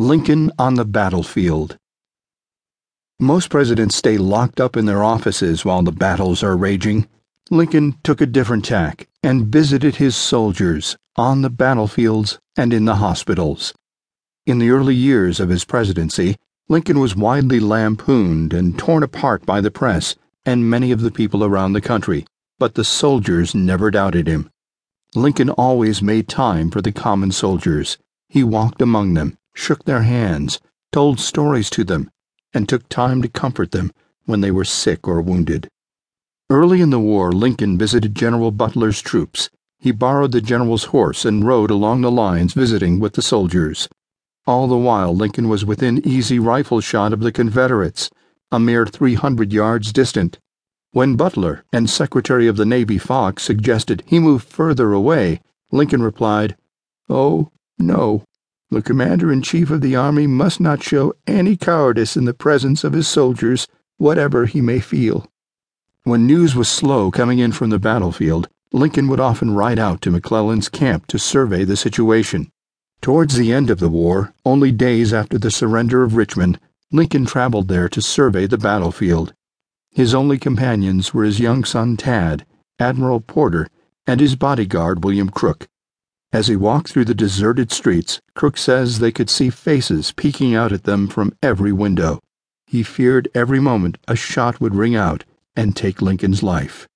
Lincoln on the Battlefield. Most presidents stay locked up in their offices while the battles are raging. Lincoln took a different tack and visited his soldiers on the battlefields and in the hospitals. In the early years of his presidency, Lincoln was widely lampooned and torn apart by the press and many of the people around the country, but the soldiers never doubted him. Lincoln always made time for the common soldiers. He walked among them shook their hands, told stories to them, and took time to comfort them when they were sick or wounded. Early in the war, Lincoln visited General Butler's troops. He borrowed the general's horse and rode along the lines visiting with the soldiers. All the while, Lincoln was within easy rifle shot of the Confederates, a mere 300 yards distant. When Butler and Secretary of the Navy Fox suggested he move further away, Lincoln replied, Oh, no. The commander in chief of the army must not show any cowardice in the presence of his soldiers, whatever he may feel. When news was slow coming in from the battlefield, Lincoln would often ride out to McClellan's camp to survey the situation. Towards the end of the war, only days after the surrender of Richmond, Lincoln traveled there to survey the battlefield. His only companions were his young son Tad, Admiral Porter, and his bodyguard William Crook. As he walked through the deserted streets, Crook says they could see faces peeking out at them from every window. He feared every moment a shot would ring out and take Lincoln's life.